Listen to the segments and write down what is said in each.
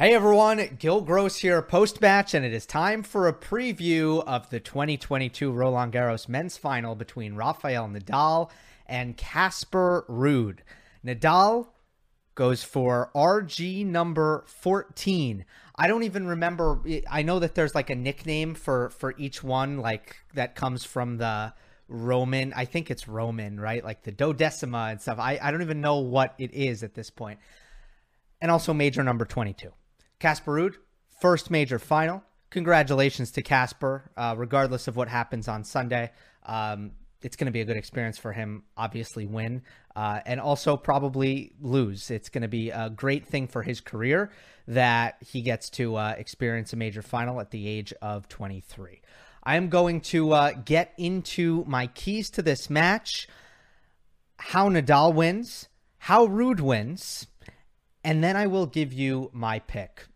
Hey everyone, Gill Gross here, post match, and it is time for a preview of the 2022 Roland Garros men's final between Rafael Nadal and Casper Ruud. Nadal goes for RG number 14. I don't even remember. I know that there's like a nickname for for each one, like that comes from the Roman. I think it's Roman, right? Like the dodecima and stuff. I, I don't even know what it is at this point. And also major number 22. Casper Ruud, first major final. Congratulations to Casper, uh, regardless of what happens on Sunday. Um, it's going to be a good experience for him, obviously, win, uh, and also probably lose. It's going to be a great thing for his career that he gets to uh, experience a major final at the age of 23. I am going to uh, get into my keys to this match how Nadal wins, how Ruud wins, and then I will give you my pick.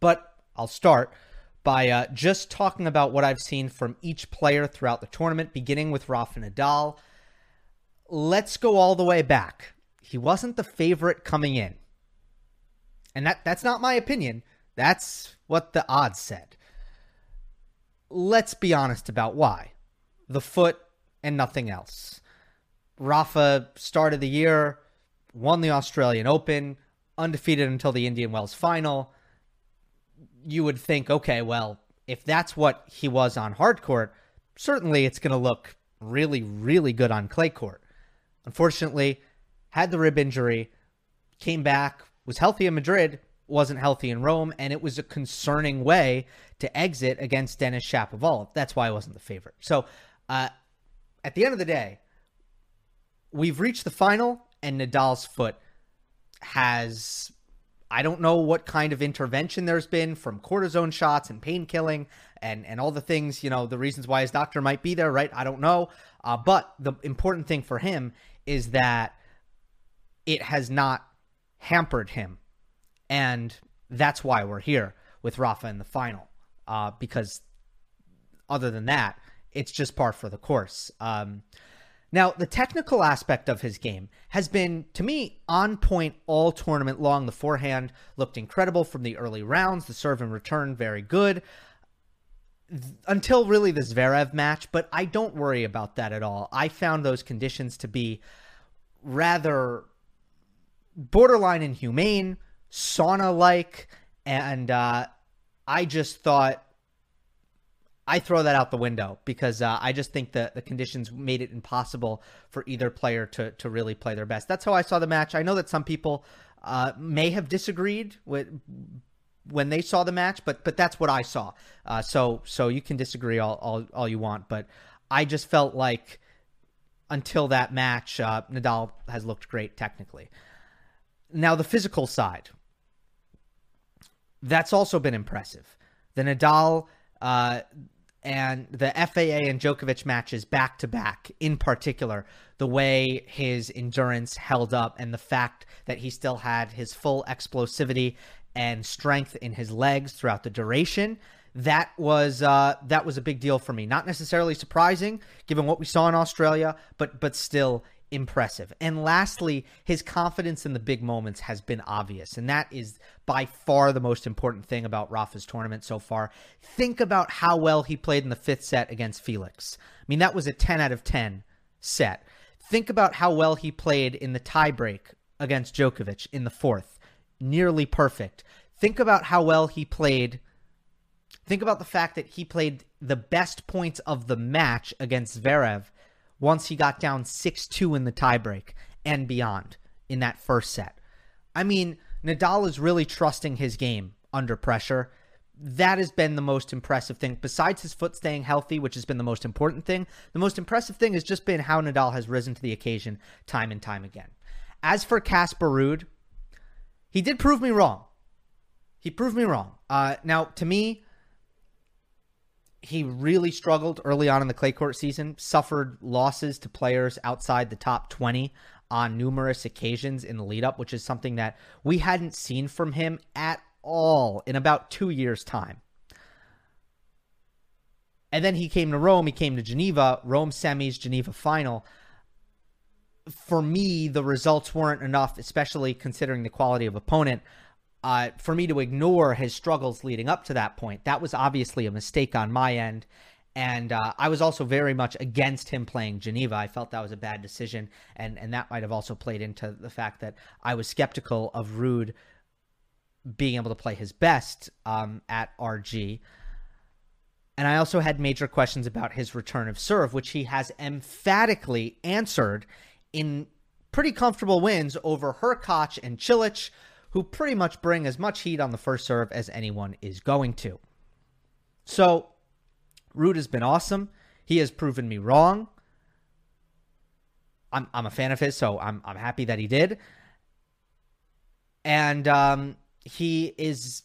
But I'll start by uh, just talking about what I've seen from each player throughout the tournament, beginning with Rafa Nadal. Let's go all the way back. He wasn't the favorite coming in. And that, that's not my opinion. That's what the odds said. Let's be honest about why. The foot and nothing else. Rafa started the year, won the Australian Open, undefeated until the Indian Wells final you would think, okay, well, if that's what he was on hard court, certainly it's going to look really, really good on clay court. Unfortunately, had the rib injury, came back, was healthy in Madrid, wasn't healthy in Rome, and it was a concerning way to exit against Denis Shapovalov. That's why I wasn't the favorite. So, uh, at the end of the day, we've reached the final, and Nadal's foot has I don't know what kind of intervention there's been from cortisone shots and pain killing and, and all the things, you know, the reasons why his doctor might be there, right? I don't know. Uh, but the important thing for him is that it has not hampered him. And that's why we're here with Rafa in the final. Uh, because other than that, it's just par for the course. Um, now, the technical aspect of his game has been, to me, on point all tournament long. The forehand looked incredible from the early rounds, the serve and return, very good. Until really the Zverev match, but I don't worry about that at all. I found those conditions to be rather borderline inhumane, sauna like, and uh, I just thought I throw that out the window because uh, I just think that the conditions made it impossible for either player to to really play their best. That's how I saw the match. I know that some people uh, may have disagreed with when they saw the match, but but that's what I saw. Uh, so so you can disagree all, all all you want, but I just felt like until that match, uh, Nadal has looked great technically. Now the physical side, that's also been impressive. The Nadal. Uh, and the FAA and Djokovic matches back to back, in particular, the way his endurance held up and the fact that he still had his full explosivity and strength in his legs throughout the duration. That was uh, that was a big deal for me. Not necessarily surprising, given what we saw in Australia, but but still impressive. And lastly, his confidence in the big moments has been obvious. And that is by far the most important thing about Rafa's tournament so far. Think about how well he played in the fifth set against Felix. I mean, that was a 10 out of 10 set. Think about how well he played in the tiebreak against Djokovic in the fourth. Nearly perfect. Think about how well he played. Think about the fact that he played the best points of the match against Zverev once he got down 6 2 in the tiebreak and beyond in that first set. I mean, Nadal is really trusting his game under pressure. That has been the most impressive thing. Besides his foot staying healthy, which has been the most important thing, the most impressive thing has just been how Nadal has risen to the occasion time and time again. As for Casper Ruud, he did prove me wrong. He proved me wrong. Uh, now, to me, he really struggled early on in the clay court season, suffered losses to players outside the top 20 on numerous occasions in the lead up, which is something that we hadn't seen from him at all in about two years' time. And then he came to Rome, he came to Geneva, Rome semis, Geneva final. For me, the results weren't enough, especially considering the quality of opponent. Uh, for me to ignore his struggles leading up to that point. That was obviously a mistake on my end. And uh, I was also very much against him playing Geneva. I felt that was a bad decision. And, and that might have also played into the fact that I was skeptical of Ruud being able to play his best um, at RG. And I also had major questions about his return of serve, which he has emphatically answered in pretty comfortable wins over Hurkacz and Cilic, who pretty much bring as much heat on the first serve as anyone is going to. So, Ruud has been awesome. He has proven me wrong. I'm, I'm a fan of his, so I'm, I'm happy that he did. And um, he is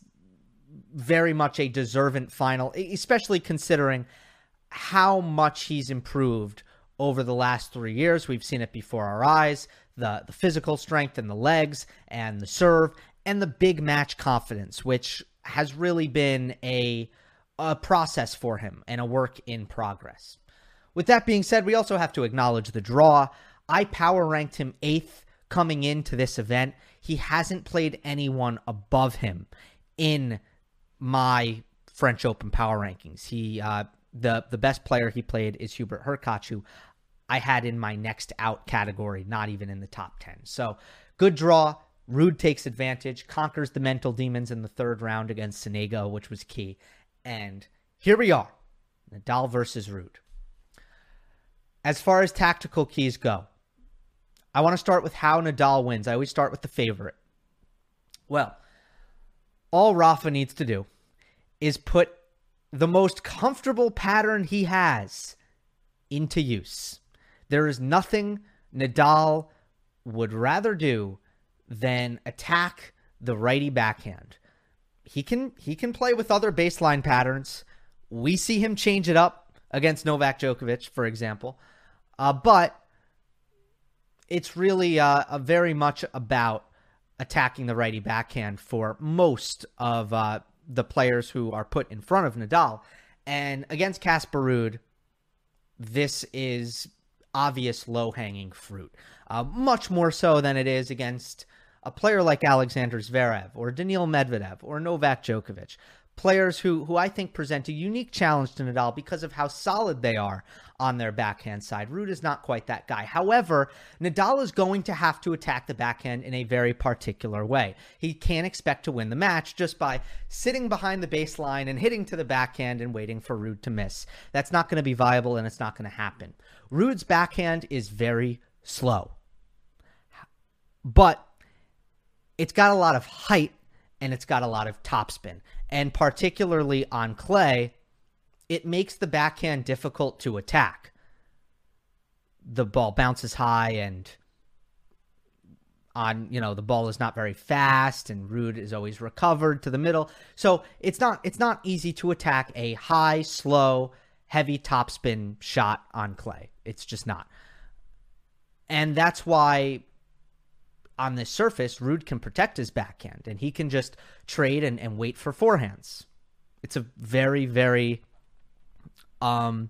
very much a deserving final, especially considering how much he's improved over the last three years. We've seen it before our eyes the, the physical strength and the legs and the serve and the big match confidence, which has really been a, a process for him and a work in progress. With that being said, we also have to acknowledge the draw. I power ranked him eighth coming into this event. He hasn't played anyone above him in my French Open power rankings. He uh, the the best player he played is Hubert Hurkacz, who I had in my next out category, not even in the top 10. So good draw. Ruud takes advantage, conquers the mental demons in the third round against Sonego, which was key. And here we are Nadal versus Ruud. As far as tactical keys go, I want to start with how Nadal wins. I always start with the favorite. Well, all Rafa needs to do is put the most comfortable pattern he has into use. There is nothing Nadal would rather do than attack the righty backhand. He can he can play with other baseline patterns. We see him change it up against Novak Djokovic, for example. Uh, but it's really uh, very much about attacking the righty backhand for most of uh, the players who are put in front of Nadal. And against Casper Ruud, this is obvious low hanging fruit, uh, much more so than it is against a player like Alexander Zverev or Daniil Medvedev or Novak Djokovic. Players who, who I think present a unique challenge to Nadal because of how solid they are on their backhand side. Ruud is not quite that guy. However, Nadal is going to have to attack the backhand in a very particular way. He can't expect to win the match just by sitting behind the baseline and hitting to the backhand and waiting for Ruud to miss. That's not going to be viable and it's not going to happen. Ruud's backhand is very slow, but it's got a lot of height and it's got a lot of topspin. And particularly on clay, it makes the backhand difficult to attack. The ball bounces high and on, you know, the ball is not very fast and Ruud is always recovered to the middle. So it's not it's not easy to attack a high, slow, heavy topspin shot on clay. It's just not. And that's why on the surface, Ruud can protect his backhand and he can just trade and, and wait for forehands. It's a very, very um,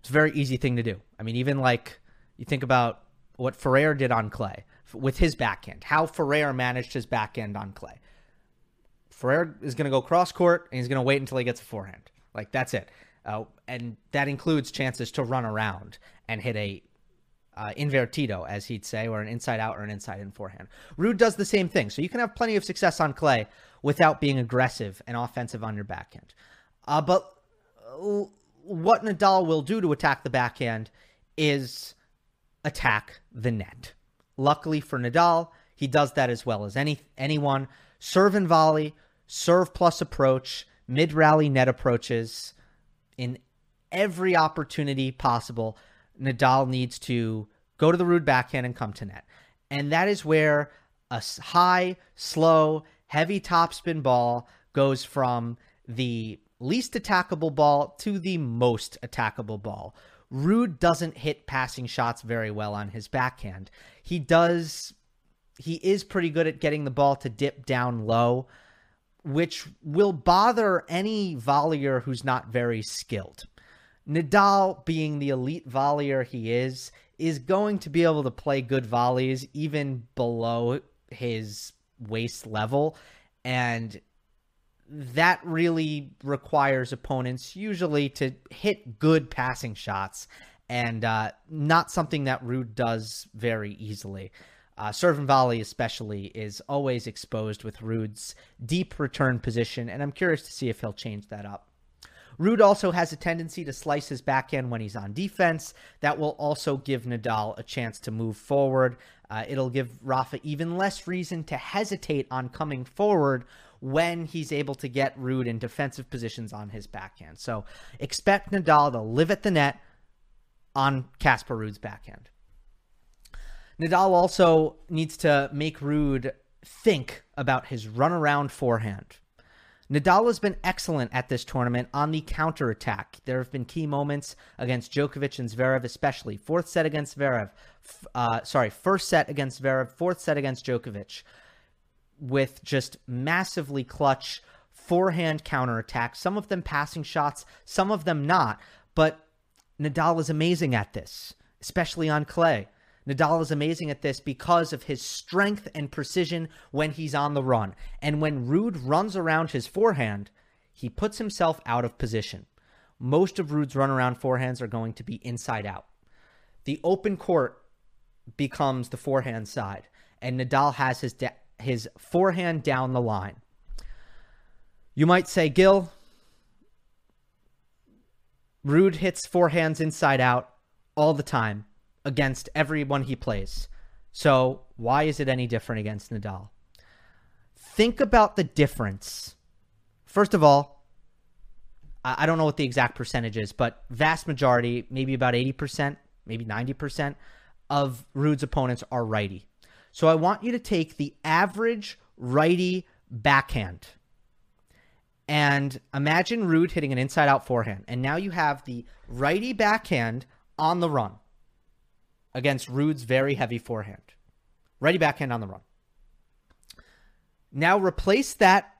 it's a very easy thing to do. I mean, even like you think about what Ferrer did on clay with his backhand, how Ferrer managed his backhand on clay. Ferrer is going to go cross court and he's going to wait until he gets a forehand. Like that's it. Uh, and that includes chances to run around and hit a uh, invertido, as he'd say, or an inside out or an inside in forehand. Ruud does the same thing. So you can have plenty of success on clay without being aggressive and offensive on your backhand. Uh, but what Nadal will do to attack the backhand is attack the net. Luckily for Nadal, he does that as well as any anyone. Serve and volley, serve plus approach, mid rally net approaches in every opportunity possible. Nadal needs to go to the Ruud backhand and come to net. And that is where a high, slow, heavy topspin ball goes from the least attackable ball to the most attackable ball. Ruud doesn't hit passing shots very well on his backhand. He does he is pretty good at getting the ball to dip down low, which will bother any volleyer who's not very skilled. Nadal, being the elite volleyer he is, is going to be able to play good volleys even below his waist level And that really requires opponents usually to hit good passing shots and uh, not something that Ruud does very easily. Uh, volley, especially, is always exposed with Ruud's deep return position, and I'm curious to see if he'll change that up. Ruud also has a tendency to slice his backhand when he's on defense. That will also give Nadal a chance to move forward. Uh, it'll give Rafa even less reason to hesitate on coming forward when he's able to get Ruud in defensive positions on his backhand. So expect Nadal to live at the net on Casper Ruud's backhand. Nadal also needs to make Ruud think about his runaround forehand. Nadal has been excellent at this tournament on the counterattack. There have been key moments against Djokovic and Zverev, especially. Fourth set against Zverev. Uh, sorry, first set against Zverev, fourth set against Djokovic, with just massively clutch forehand counterattacks. Some of them passing shots, some of them not. But Nadal is amazing at this, especially on clay. Nadal is amazing at this because of his strength and precision when he's on the run. And when Ruud runs around his forehand, he puts himself out of position. Most of Ruud's run around forehands are going to be inside out. The open court becomes the forehand side, and Nadal has his de- his forehand down the line. You might say, Gill, Ruud hits forehands inside out all the time against everyone he plays. So why is it any different against Nadal? Think about the difference. First of all, I don't know what the exact percentage is, but vast majority, maybe about 80%, maybe 90% of Ruud's opponents are righty. So I want you to take the average righty backhand and imagine Ruud hitting an inside out forehand. And now you have the righty backhand on the run against Ruud's very heavy forehand. Righty backhand on the run. Now replace that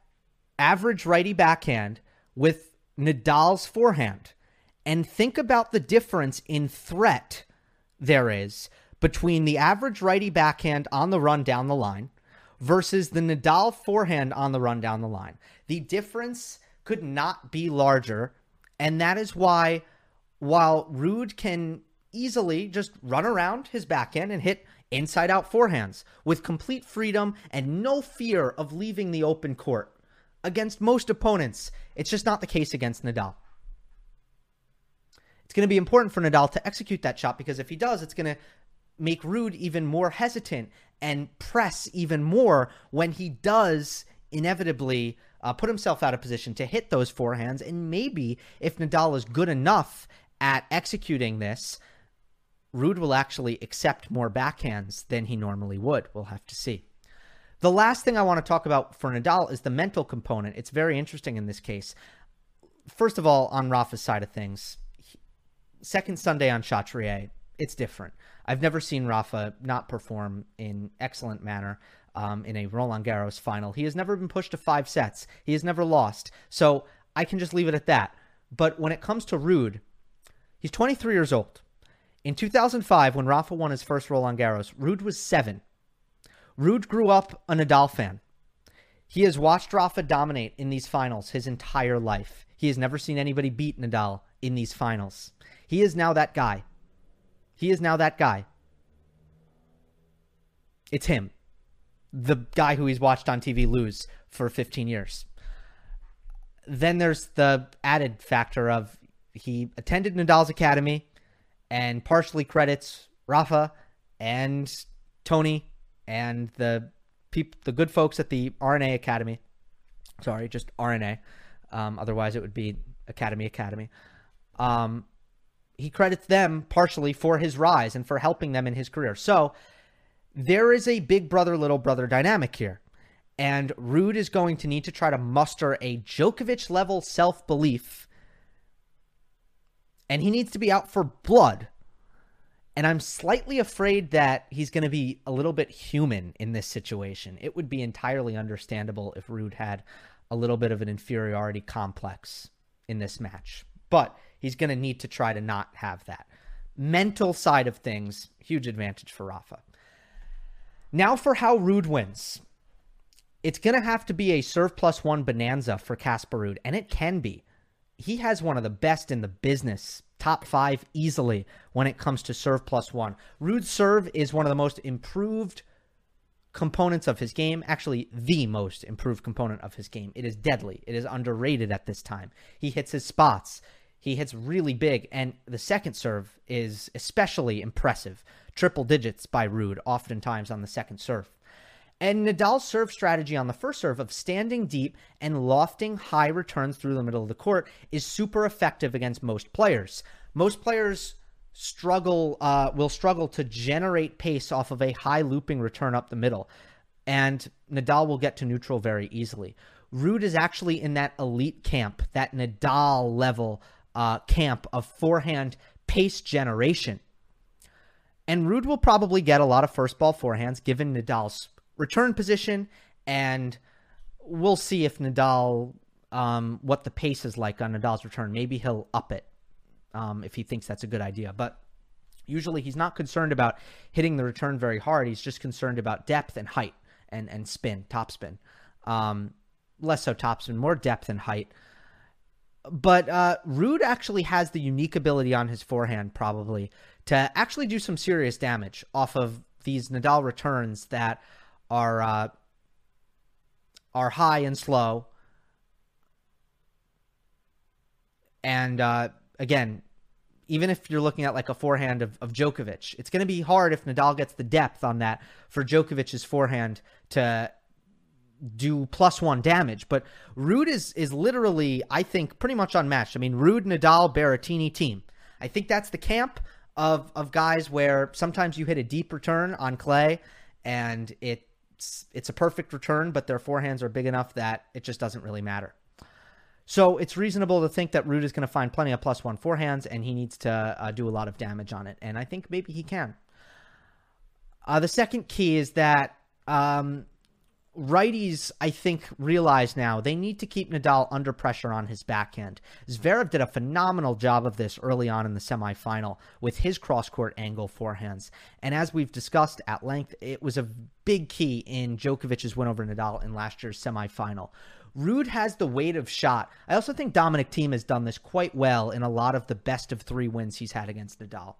average righty backhand with Nadal's forehand and think about the difference in threat there is between the average righty backhand on the run down the line versus the Nadal forehand on the run down the line. The difference could not be larger. And that is why, while Ruud can easily just run around his backhand and hit inside out forehands with complete freedom and no fear of leaving the open court. Against most opponents, it's just not the case against Nadal. It's going to be important for Nadal to execute that shot because if he does, it's going to make Ruud even more hesitant and press even more when he does inevitably uh, put himself out of position to hit those forehands. And maybe if Nadal is good enough at executing this, Ruud will actually accept more backhands than he normally would. We'll have to see. The last thing I want to talk about for Nadal is the mental component. It's very interesting in this case. First of all, on Rafa's side of things, second Sunday on Chatrier, it's different. I've never seen Rafa not perform in excellent manner um, in a Roland Garros final. He has never been pushed to five sets. He has never lost. So I can just leave it at that. But when it comes to Ruud, he's 23 years old. In 2005, when Rafa won his first Roland Garros, Ruud was seven. Ruud grew up a Nadal fan. He has watched Rafa dominate in these finals his entire life. He has never seen anybody beat Nadal in these finals. He is now that guy. He is now that guy. It's him. The guy who he's watched on TV lose for 15 years. Then there's the added factor of he attended Nadal's academy and partially credits Rafa and Tony and the peop- the good folks at the RNA Academy. Sorry, just RNA. Um, otherwise, it would be Academy Academy. Um, he credits them partially for his rise and for helping them in his career. So there is a big brother, little brother dynamic here. And Ruud is going to need to try to muster a Djokovic level self belief and he needs to be out for blood. And I'm slightly afraid that he's going to be a little bit human in this situation. It would be entirely understandable if Ruud had a little bit of an inferiority complex in this match. But he's going to need to try to not have that. Mental side of things, huge advantage for Rafa. Now for how Ruud wins. it's going to have to be a serve plus one bonanza for Casper Ruud, and it can be. He has one of the best in the business, top five easily when it comes to serve plus one. Ruud serve is one of the most improved components of his game, actually, the most improved component of his game. It is deadly, it is underrated at this time. He hits his spots. He hits really big, and the second serve is especially impressive. Triple digits by Ruud, oftentimes on the second serve. And Nadal's serve strategy on the first serve of standing deep and lofting high returns through the middle of the court is super effective against most players. Most players struggle uh, will struggle to generate pace off of a high looping return up the middle, and Nadal will get to neutral very easily. Ruud is actually in that elite camp, that Nadal level uh, camp of forehand pace generation. And Ruud will probably get a lot of first ball forehands given Nadal's return position, and we'll see if Nadal, um, what the pace is like on Nadal's return. Maybe he'll up it um, if he thinks that's a good idea. But usually he's not concerned about hitting the return very hard. He's just concerned about depth and height and, and spin, top spin. Um, less so top spin, more depth and height. But uh, Ruud actually has the unique ability on his forehand, probably, to actually do some serious damage off of these Nadal returns that are uh, are high and slow. And uh, again, even if you're looking at like a forehand of, of Djokovic, it's going to be hard if Nadal gets the depth on that for Djokovic's forehand to do plus one damage. But Ruud is is literally, I think, pretty much unmatched. I mean, Ruud, Nadal, Berrettini Thiem. I think that's the camp of of guys where sometimes you hit a deep return on clay and it's a perfect return, but their forehands are big enough that it just doesn't really matter. So it's reasonable to think that Ruud is going to find plenty of plus one forehands, and he needs to uh, do a lot of damage on it. And I think maybe he can. Uh, the second key is that um, righties, I think, realize now they need to keep Nadal under pressure on his backhand. Zverev did a phenomenal job of this early on in the semifinal with his cross court angle forehands. And as we've discussed at length, it was a big key in Djokovic's win over Nadal in last year's semifinal. Ruud has the weight of shot. I also think Dominic Thiem has done this quite well in a lot of the best of three wins he's had against Nadal.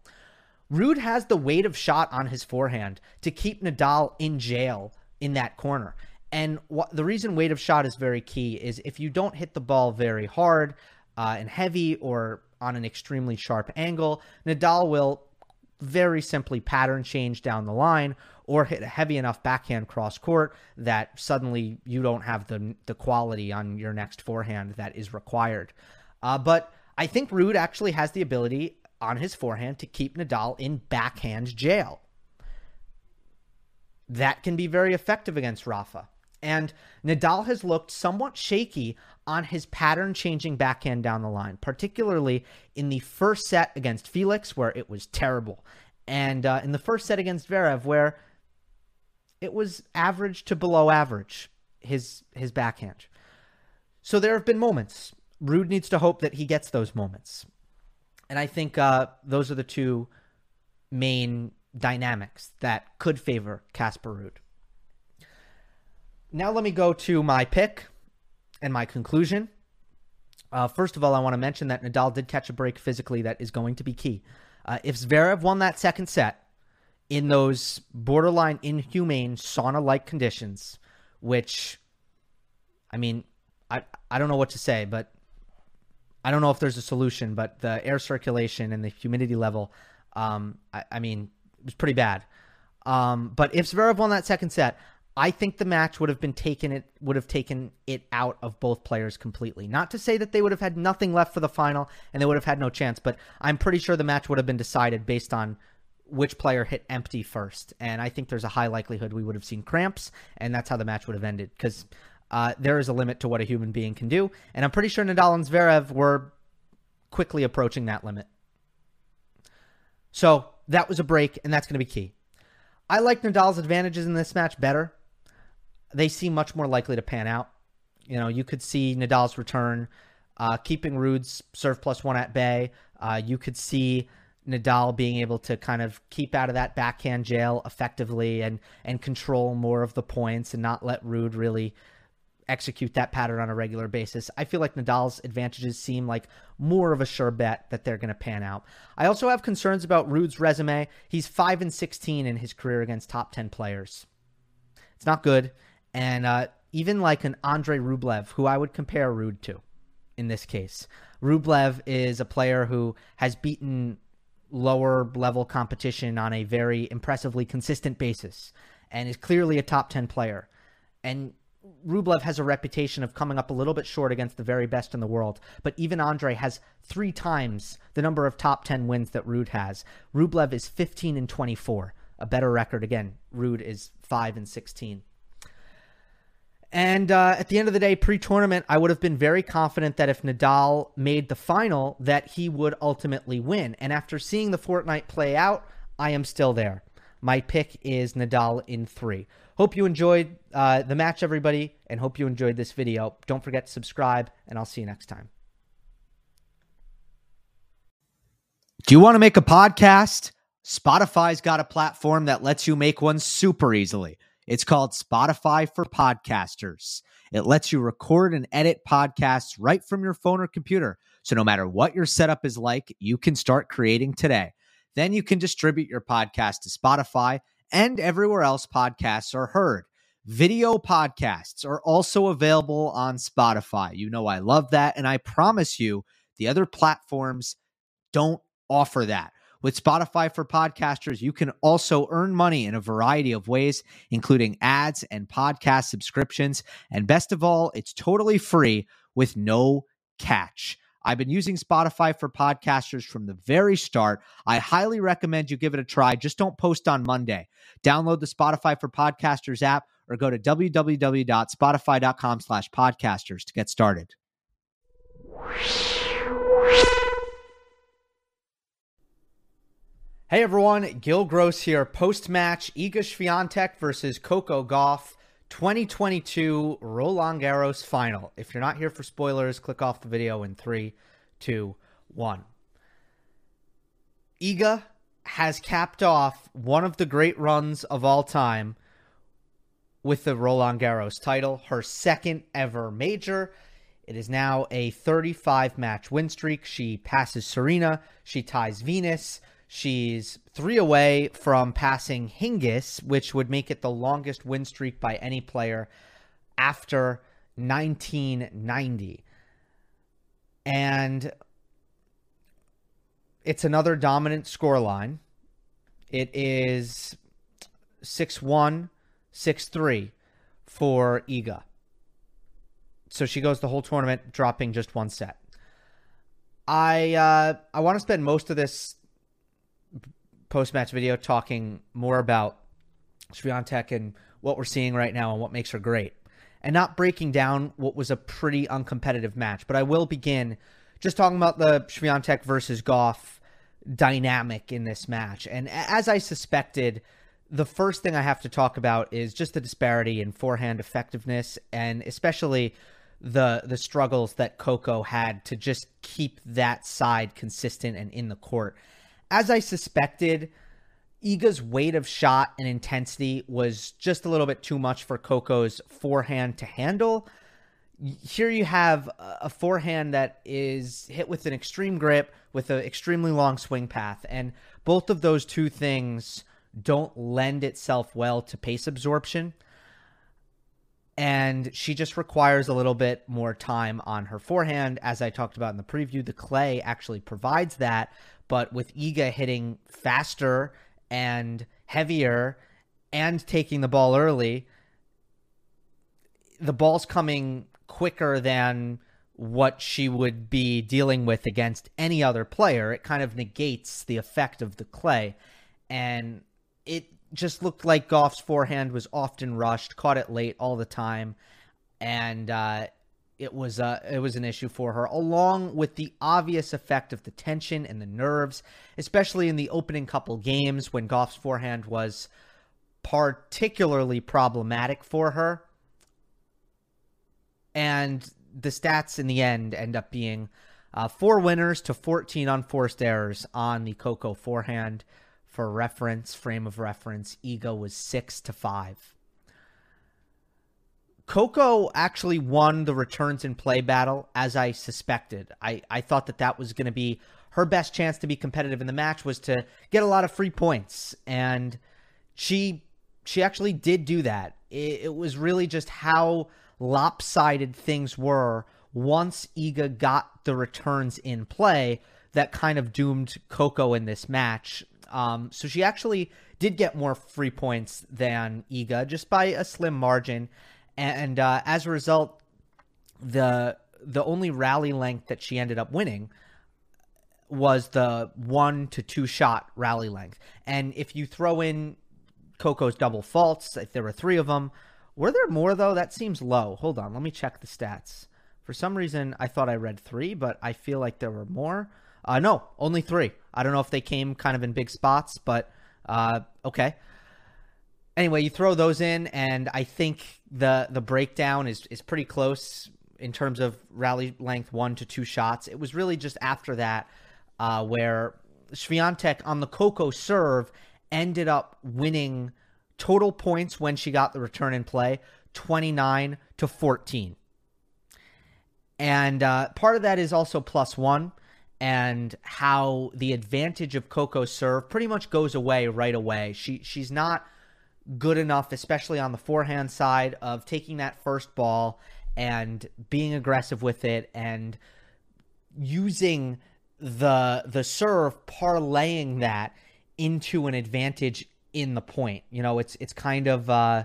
Ruud has the weight of shot on his forehand to keep Nadal in jail in that corner. And wh- the reason weight of shot is very key is if you don't hit the ball very hard uh, and heavy or on an extremely sharp angle, Nadal will very simply pattern change down the line or hit a heavy enough backhand cross court that suddenly you don't have the the quality on your next forehand that is required. Uh, but I think Ruud actually has the ability on his forehand to keep Nadal in backhand jail. That can be very effective against Rafa. And Nadal has looked somewhat shaky on his pattern changing backhand down the line, particularly in the first set against Felix, where it was terrible, and uh, in the first set against Zverev, where it was average to below average, his, his backhand. So there have been moments. Ruud needs to hope that he gets those moments. And I think uh, those are the two main dynamics that could favor Casper Ruud. Now let me go to my pick and my conclusion. Uh, first of all, I want to mention that Nadal did catch a break physically that is going to be key. Uh, if Zverev won that second set in those borderline inhumane sauna like conditions, which, I mean, I, I don't know what to say, but I don't know if there's a solution, but the air circulation and the humidity level, um, I, I mean, was pretty bad. Um, but if Zverev won that second set, I think the match would have been taken it would have taken it out of both players completely. Not to say that they would have had nothing left for the final and they would have had no chance, but I'm pretty sure the match would have been decided based on which player hit empty first. And I think there's a high likelihood we would have seen cramps, and that's how the match would have ended because uh, there is a limit to what a human being can do. And I'm pretty sure Nadal and Zverev were quickly approaching that limit. So that was a break, and that's going to be key. I like Nadal's advantages in this match better they seem much more likely to pan out. You know, you could see Nadal's return, uh, keeping Ruud's serve plus one at bay. Uh, you could see Nadal being able to kind of keep out of that backhand jail effectively and and control more of the points and not let Ruud really execute that pattern on a regular basis. I feel like Nadal's advantages seem like more of a sure bet that they're going to pan out. I also have concerns about Ruud's resume. He's 5 and 16 in his career against top 10 players. It's not good. And uh, even like an Andre Rublev, who I would compare Ruud to in this case. Rublev is a player who has beaten lower level competition on a very impressively consistent basis and is clearly a top 10 player. And Rublev has a reputation of coming up a little bit short against the very best in the world, but even Andre has three times the number of top 10 wins that Ruud has. Rublev is 15 and 24, a better record. Again, Ruud is 5 and 16. And uh, at the end of the day, pre-tournament, I would have been very confident that if Nadal made the final, that he would ultimately win. And after seeing the fortnight play out, I am still there. My pick is Nadal in three. Hope you enjoyed uh, the match, everybody, and hope you enjoyed this video. Don't forget to subscribe, and I'll see you next time. Do you want to make a podcast? Spotify's got a platform that lets you make one super easily. It's called Spotify for Podcasters. It lets you record and edit podcasts right from your phone or computer. So no matter what your setup is like, you can start creating today. Then you can distribute your podcast to Spotify and everywhere else podcasts are heard. Video podcasts are also available on Spotify. You know, I love that. And I promise you, the other platforms don't offer that. With Spotify for podcasters, you can also earn money in a variety of ways, including ads and podcast subscriptions. And best of all, it's totally free with no catch. I've been using Spotify for podcasters from the very start. I highly recommend you give it a try. Just don't post on Monday. Download the Spotify for Podcasters app or go to www.spotify.com slash podcasters to get started. Hey everyone, Gill Gross here. Post match, Iga Swiatek versus Coco Gauff, 2022 Roland Garros final. If you're not here for spoilers, click off the video in three, two, one. Iga has capped off one of the great runs of all time with the Roland Garros title, her second ever major. It is now a 35 match win streak. She passes Serena, she ties Venus. She's three away from passing Hingis, which would make it the longest win streak by any player after 1990. And it's another dominant scoreline. It is 6 1, 6 3 for Iga. So she goes the whole tournament dropping just one set. I uh, I want to spend most of this post match video talking more about Swiatek and what we're seeing right now and what makes her great, and not breaking down what was a pretty uncompetitive match. But I will begin just talking about the Swiatek versus Gauff dynamic in this match. And as I suspected, the first thing I have to talk about is just the disparity in forehand effectiveness and especially the the struggles that Coco had to just keep that side consistent and in the court as I suspected, Iga's weight of shot and intensity was just a little bit too much for Coco's forehand to handle. Here you have a forehand that is hit with an extreme grip with an extremely long swing path. And both of those two things don't lend itself well to pace absorption. And she just requires a little bit more time on her forehand. As I talked about in the preview, the clay actually provides that. But with Iga hitting faster and heavier and taking the ball early, the ball's coming quicker than what she would be dealing with against any other player. It kind of negates the effect of the clay. And it just looked like Gauff's forehand was often rushed, caught it late all the time. And uh, it was uh, it was an issue for her, along with the obvious effect of the tension and the nerves, especially in the opening couple games when Gauff's forehand was particularly problematic for her. And the stats in the end end up being Uh, four winners to 14 unforced errors on the Coco forehand. For reference, frame of reference, Iga was six to five. Coco actually won the returns in play battle as I suspected. I, I thought that that was going to be her best chance to be competitive in the match was to get a lot of free points and she she actually did do that. It, it was really just how lopsided things were once Iga got the returns in play that kind of doomed Coco in this match. Um, so she actually did get more free points than Iga just by a slim margin, and uh, as a result, the the only rally length that she ended up winning was the one to two shot rally length. And if you throw in Coco's double faults, if there were three of them, were there more though? That seems low. Hold on, let me check the stats. For some reason, I thought I read three, but I feel like there were more. Uh, no, only three. I don't know if they came kind of in big spots, but uh, okay. Anyway, you throw those in, and I think the the breakdown is is pretty close in terms of rally length, one to two shots. It was really just after that uh, where Swiatek on the Coco serve ended up winning total points when she got the return in play 29 to 14. And uh, part of that is also plus one and how the advantage of Coco's serve pretty much goes away right away. She she's not good enough, especially on the forehand side, of taking that first ball and being aggressive with it and using the the serve parlaying that into an advantage in the point. You know, it's it's kind of uh,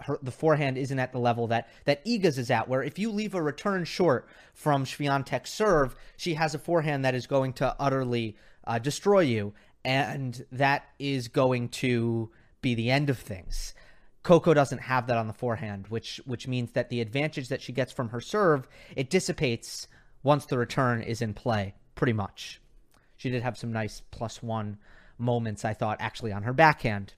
her, the forehand isn't at the level that that Iga's is at. Where if you leave a return short from Swiatek's serve, she has a forehand that is going to utterly uh, destroy you, and that is going to be the end of things. Coco doesn't have that on the forehand, which which means that the advantage that she gets from her serve it dissipates once the return is in play pretty much. She did have some nice plus one moments, I thought, actually on her backhand,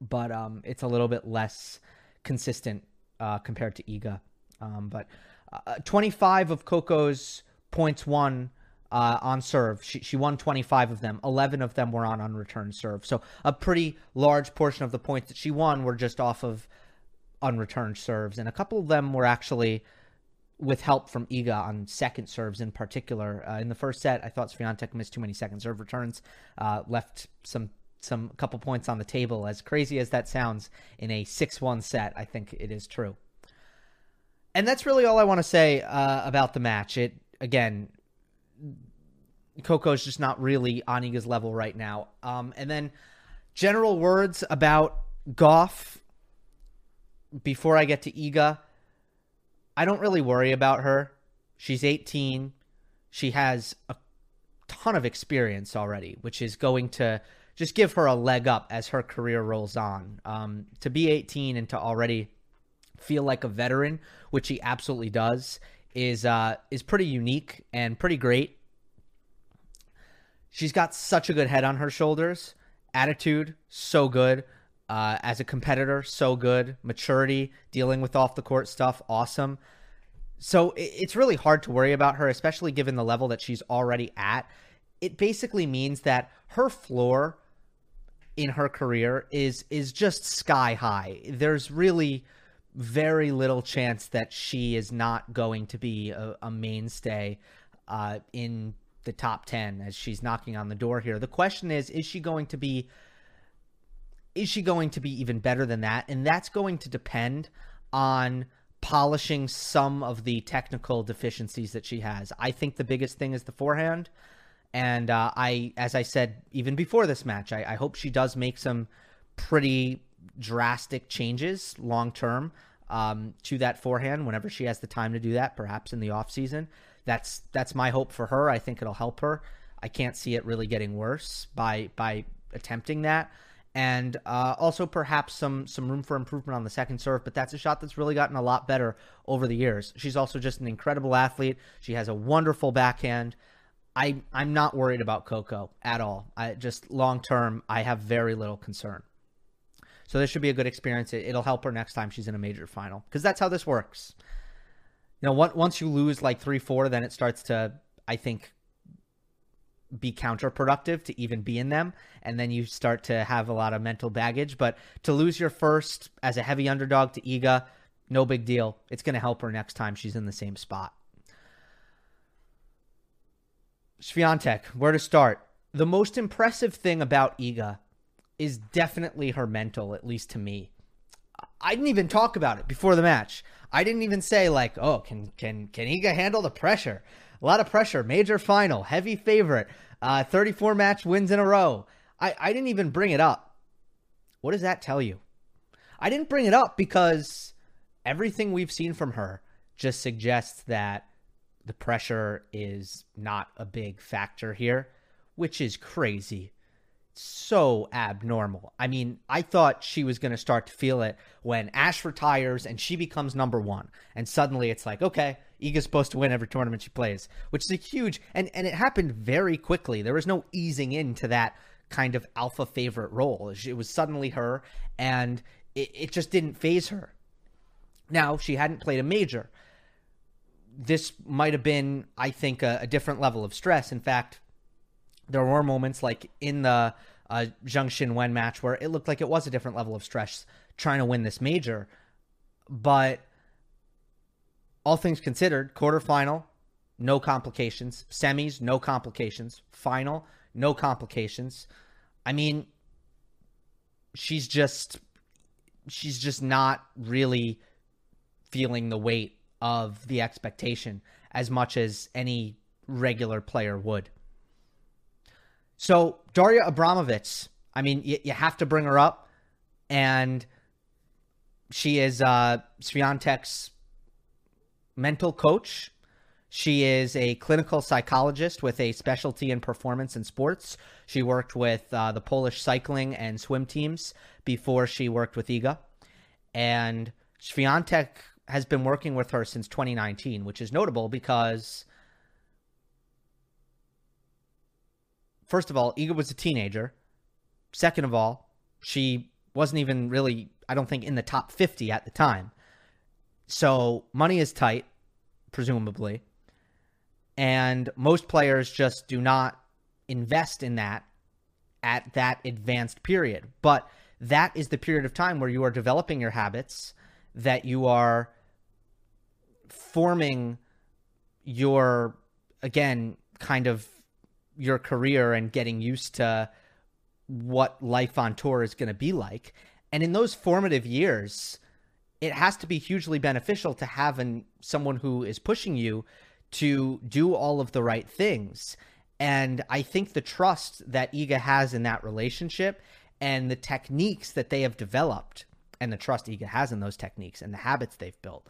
but um, it's a little bit less consistent uh, compared to Iga. Um, but uh, 25 of Coco's points won uh, on serve. She, she won 25 of them. 11 of them were on unreturned serve. So a pretty large portion of the points that she won were just off of unreturned serves. And a couple of them were actually with help from Iga on second serves in particular. Uh, in the first set, I thought Swiatek missed too many second serve returns, uh, left some some couple points on the table. As crazy as that sounds, in a six-one set, I think it is true. And that's really all I want to say uh, about the match. It again, Coco's just not really on Iga's level right now. Um, and then general words about Gauff before I get to Iga. I don't really worry about her. She's 18. She has a ton of experience already, which is going to just give her a leg up as her career rolls on. Um, to be 18 and to already feel like a veteran, which he absolutely does, is uh, is pretty unique and pretty great. She's got such a good head on her shoulders. Attitude, so good. Uh, as a competitor, so good. Maturity, dealing with off the court stuff, awesome. So it's really hard to worry about her, especially given the level that she's already at. It basically means that her floor in her career is is just sky high. There's really very little chance that she is not going to be a, a mainstay uh, in the top 10 as she's knocking on the door here. The question is is she going to be is she going to be even better than that? And that's going to depend on polishing some of the technical deficiencies that she has. I think the biggest thing is the forehand. And uh, I, as I said even before this match, I, I hope she does make some pretty drastic changes long term um, to that forehand whenever she has the time to do that, perhaps in the off season. That's that's my hope for her. I think it'll help her. I can't see it really getting worse by by attempting that and uh, also perhaps some some room for improvement on the second serve. But that's a shot that's really gotten a lot better over the years. She's also just an incredible athlete. She has a wonderful backhand. I I'm not worried about Coco at all. I just long term I have very little concern. So this should be a good experience. It, will help her next time she's in a major final because that's how this works. You know, once you lose like three four, then it starts to I think, be counterproductive to even be in them. And then you start to have a lot of mental baggage. But to lose your first as a heavy underdog to Iga, no big deal. It's going to help her next time she's in the same spot. Swiatek, where to start? The most impressive thing about Iga is definitely her mental, at least to me. I didn't even talk about it before the match. I didn't even say like, "Oh, can can can Iga handle the pressure?" A lot of pressure, major final, heavy favorite, uh, 34 match wins in a row. I I didn't even bring it up. What does that tell you? I didn't bring it up because everything we've seen from her just suggests that the pressure is not a big factor here, which is crazy so abnormal. I mean, I thought she was going to start to feel it when Ash retires and she becomes number one. And suddenly it's like, okay, Iga's supposed to win every tournament she plays, which is a huge, and, and it happened very quickly. There was no easing into that kind of alpha favorite role. It was suddenly her, and it, it just didn't phase her. Now, she hadn't played a major. This might have been, I think, a, a different level of stress. In fact, there were moments like in the uh, Zheng Qinwen match where it looked like it was a different level of stress trying to win this major. But all things considered, quarterfinal, no complications. Semis, no complications. Final, no complications. I mean, she's just she's just not really feeling the weight of the expectation as much as any regular player would. So Daria Abramowicz, I mean, you, you have to bring her up, and she is uh, Swiatek's mental coach. She is a clinical psychologist with a specialty in performance and sports. She worked with uh, the Polish cycling and swim teams before she worked with Iga. And Swiatek has been working with her since 2019, which is notable because first of all, Iga was a teenager. Second of all, she wasn't even really, I don't think, in the top 50 at the time. So money is tight, presumably. And most players just do not invest in that at that advanced period. But that is the period of time where you are developing your habits, that you are forming your, again, kind of your career and getting used to what life on tour is going to be like. And in those formative years, it has to be hugely beneficial to have an, someone who is pushing you to do all of the right things. And I think the trust that Iga has in that relationship and the techniques that they have developed and the trust Iga has in those techniques and the habits they've built.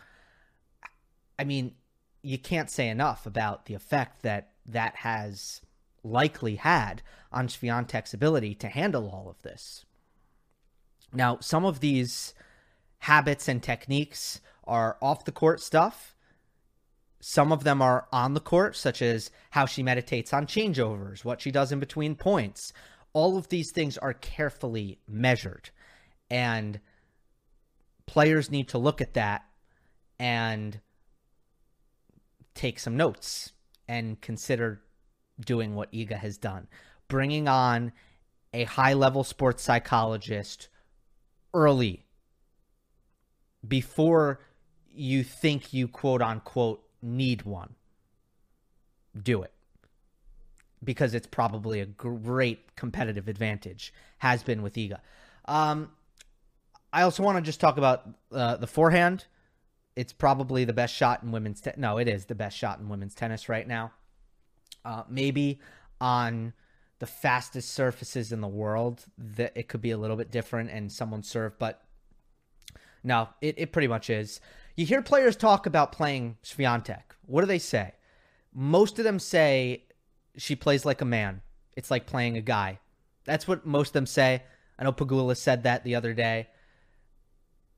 I mean, you can't say enough about the effect that that has likely had on Swiatek's ability to handle all of this. Now, some of these habits and techniques are off the court stuff. Some of them are on the court, such as how she meditates on changeovers, what she does in between points. All of these things are carefully measured. And players need to look at that and take some notes and consider doing what Iga has done, bringing on a high level sports psychologist early before you think you quote unquote need one. Do it because it's probably a great competitive advantage, has been with Iga. Um, I also want to just talk about uh, the forehand. It's probably the best shot in women's tennis. No, it is the best shot in women's tennis right now. Uh, maybe on the fastest surfaces in the world that it could be a little bit different and someone serve, but no, it, it pretty much is. You hear players talk about playing Swiatek. What do they say? Most of them say she plays like a man. It's like playing a guy. That's what most of them say. I know Pegula said that the other day.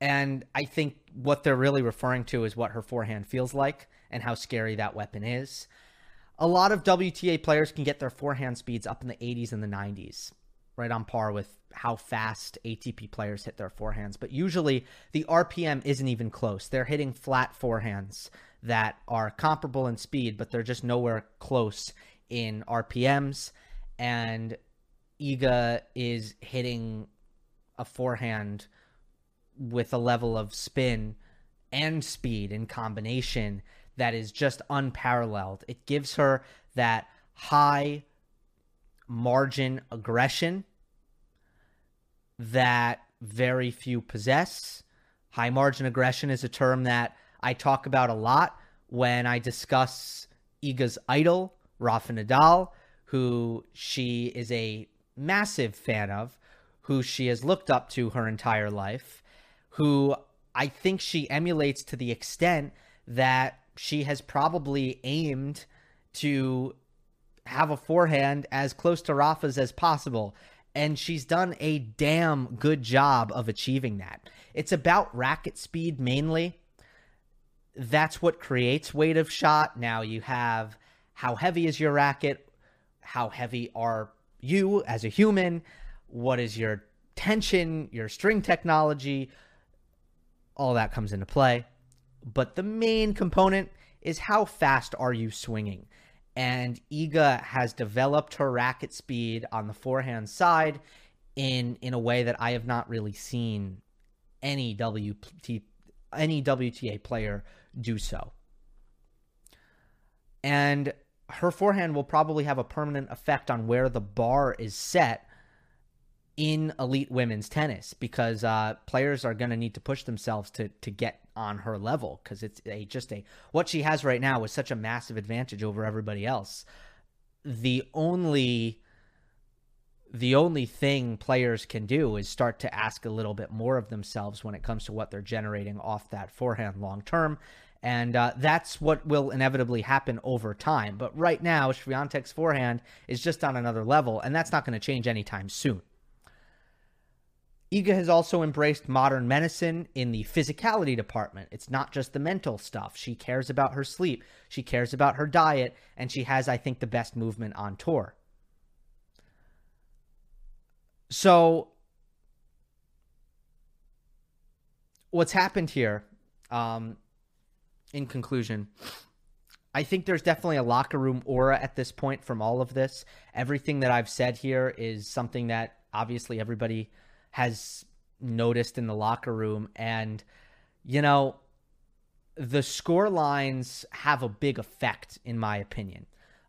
And I think what they're really referring to is what her forehand feels like and how scary that weapon is a lot of WTA players can get their forehand speeds up in the 80s and the 90s, right on par with how fast ATP players hit their forehands. But usually the RPM isn't even close. They're hitting flat forehands that are comparable in speed, but they're just nowhere close in RPMs. And Iga is hitting a forehand with a level of spin and speed in combination that is just unparalleled. It gives her that high margin aggression that very few possess. High margin aggression is a term that I talk about a lot when I discuss Iga's idol, Rafa Nadal, who she is a massive fan of, who she has looked up to her entire life, who I think she emulates to the extent that she has probably aimed to have a forehand as close to Rafa's as possible. And she's done a damn good job of achieving that. It's about racket speed mainly. That's what creates weight of shot. Now you have how heavy is your racket? How heavy are you as a human? What is your tension, your string technology? All that comes into play. But the main component is how fast are you swinging? and Iga has developed her racket speed on the forehand side in in a way that I have not really seen any WT any WTA player do so. And her forehand will probably have a permanent effect on where the bar is set in elite women's tennis because uh, players are going to need to push themselves to to get on her level because it's a just a what she has right now is such a massive advantage over everybody else. The only the only thing players can do is start to ask a little bit more of themselves when it comes to what they're generating off that forehand long term. And uh, that's what will inevitably happen over time. But right now, Swiatek's forehand is just on another level, and that's not going to change anytime soon. Iga has also embraced modern medicine in the physicality department. It's not just the mental stuff. She cares about her sleep, she cares about her diet, and she has, I think, the best movement on tour. So, what's happened here, um, in conclusion, I think there's definitely a locker room aura at this point from all of this. Everything that I've said here is something that obviously everybody has noticed in the locker room. And, you know, the score lines have a big effect, in my opinion.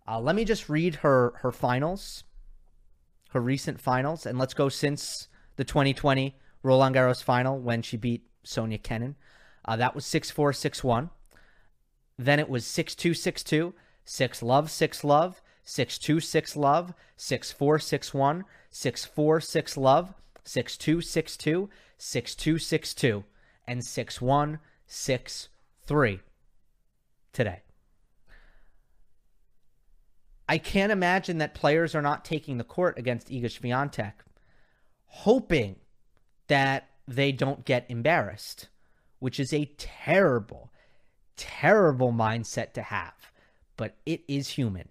Uh, let me just read her her finals, her recent finals, and let's go since the 2020 Roland Garros final when she beat Sofia Kenin. Uh, that was 6 4 6 1. Then it was 6 2 6 2, 6 love 6 love, 6 2 6 love, 6 4 6 1, 6 4 6 love, 6262, 6262, and 6163 today. I can't imagine that players are not taking the court against Iga Swiatek, hoping that they don't get embarrassed, which is a terrible, terrible mindset to have. But it is human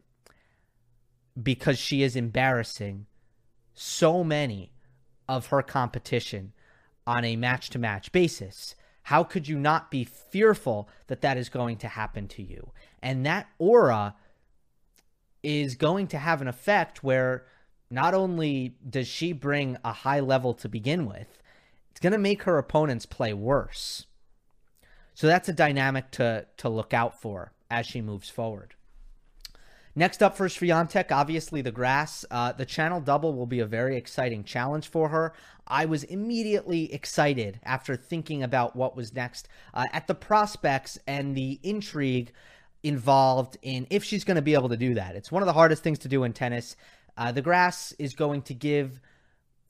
because she is embarrassing so many of her competition on a match to match basis. How could you not be fearful that that is going to happen to you? And that aura is going to have an effect where not only does she bring a high level to begin with, it's going to make her opponents play worse. So that's a dynamic to to look out for as she moves forward. Next up for Swiatek, obviously the grass. Uh, the channel double will be a very exciting challenge for her. I was immediately excited after thinking about what was next uh, at the prospects and the intrigue involved in if she's going to be able to do that. It's one of the hardest things to do in tennis. Uh, the grass is going to give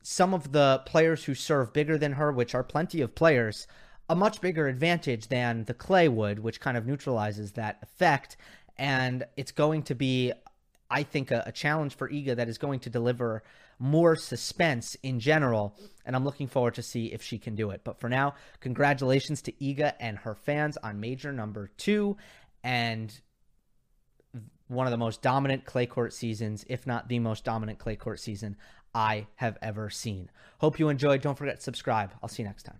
some of the players who serve bigger than her, which are plenty of players, a much bigger advantage than the clay would, which kind of neutralizes that effect and it's going to be I think a, a, challenge for Iga that is going to deliver more suspense in general, and I'm looking forward to see if she can do it. But for now, congratulations to Iga and her fans on major number two, and one of the most dominant clay court seasons, if not the most dominant clay court season I have ever seen. Hope you enjoyed. Don't forget to subscribe. I'll see you next time.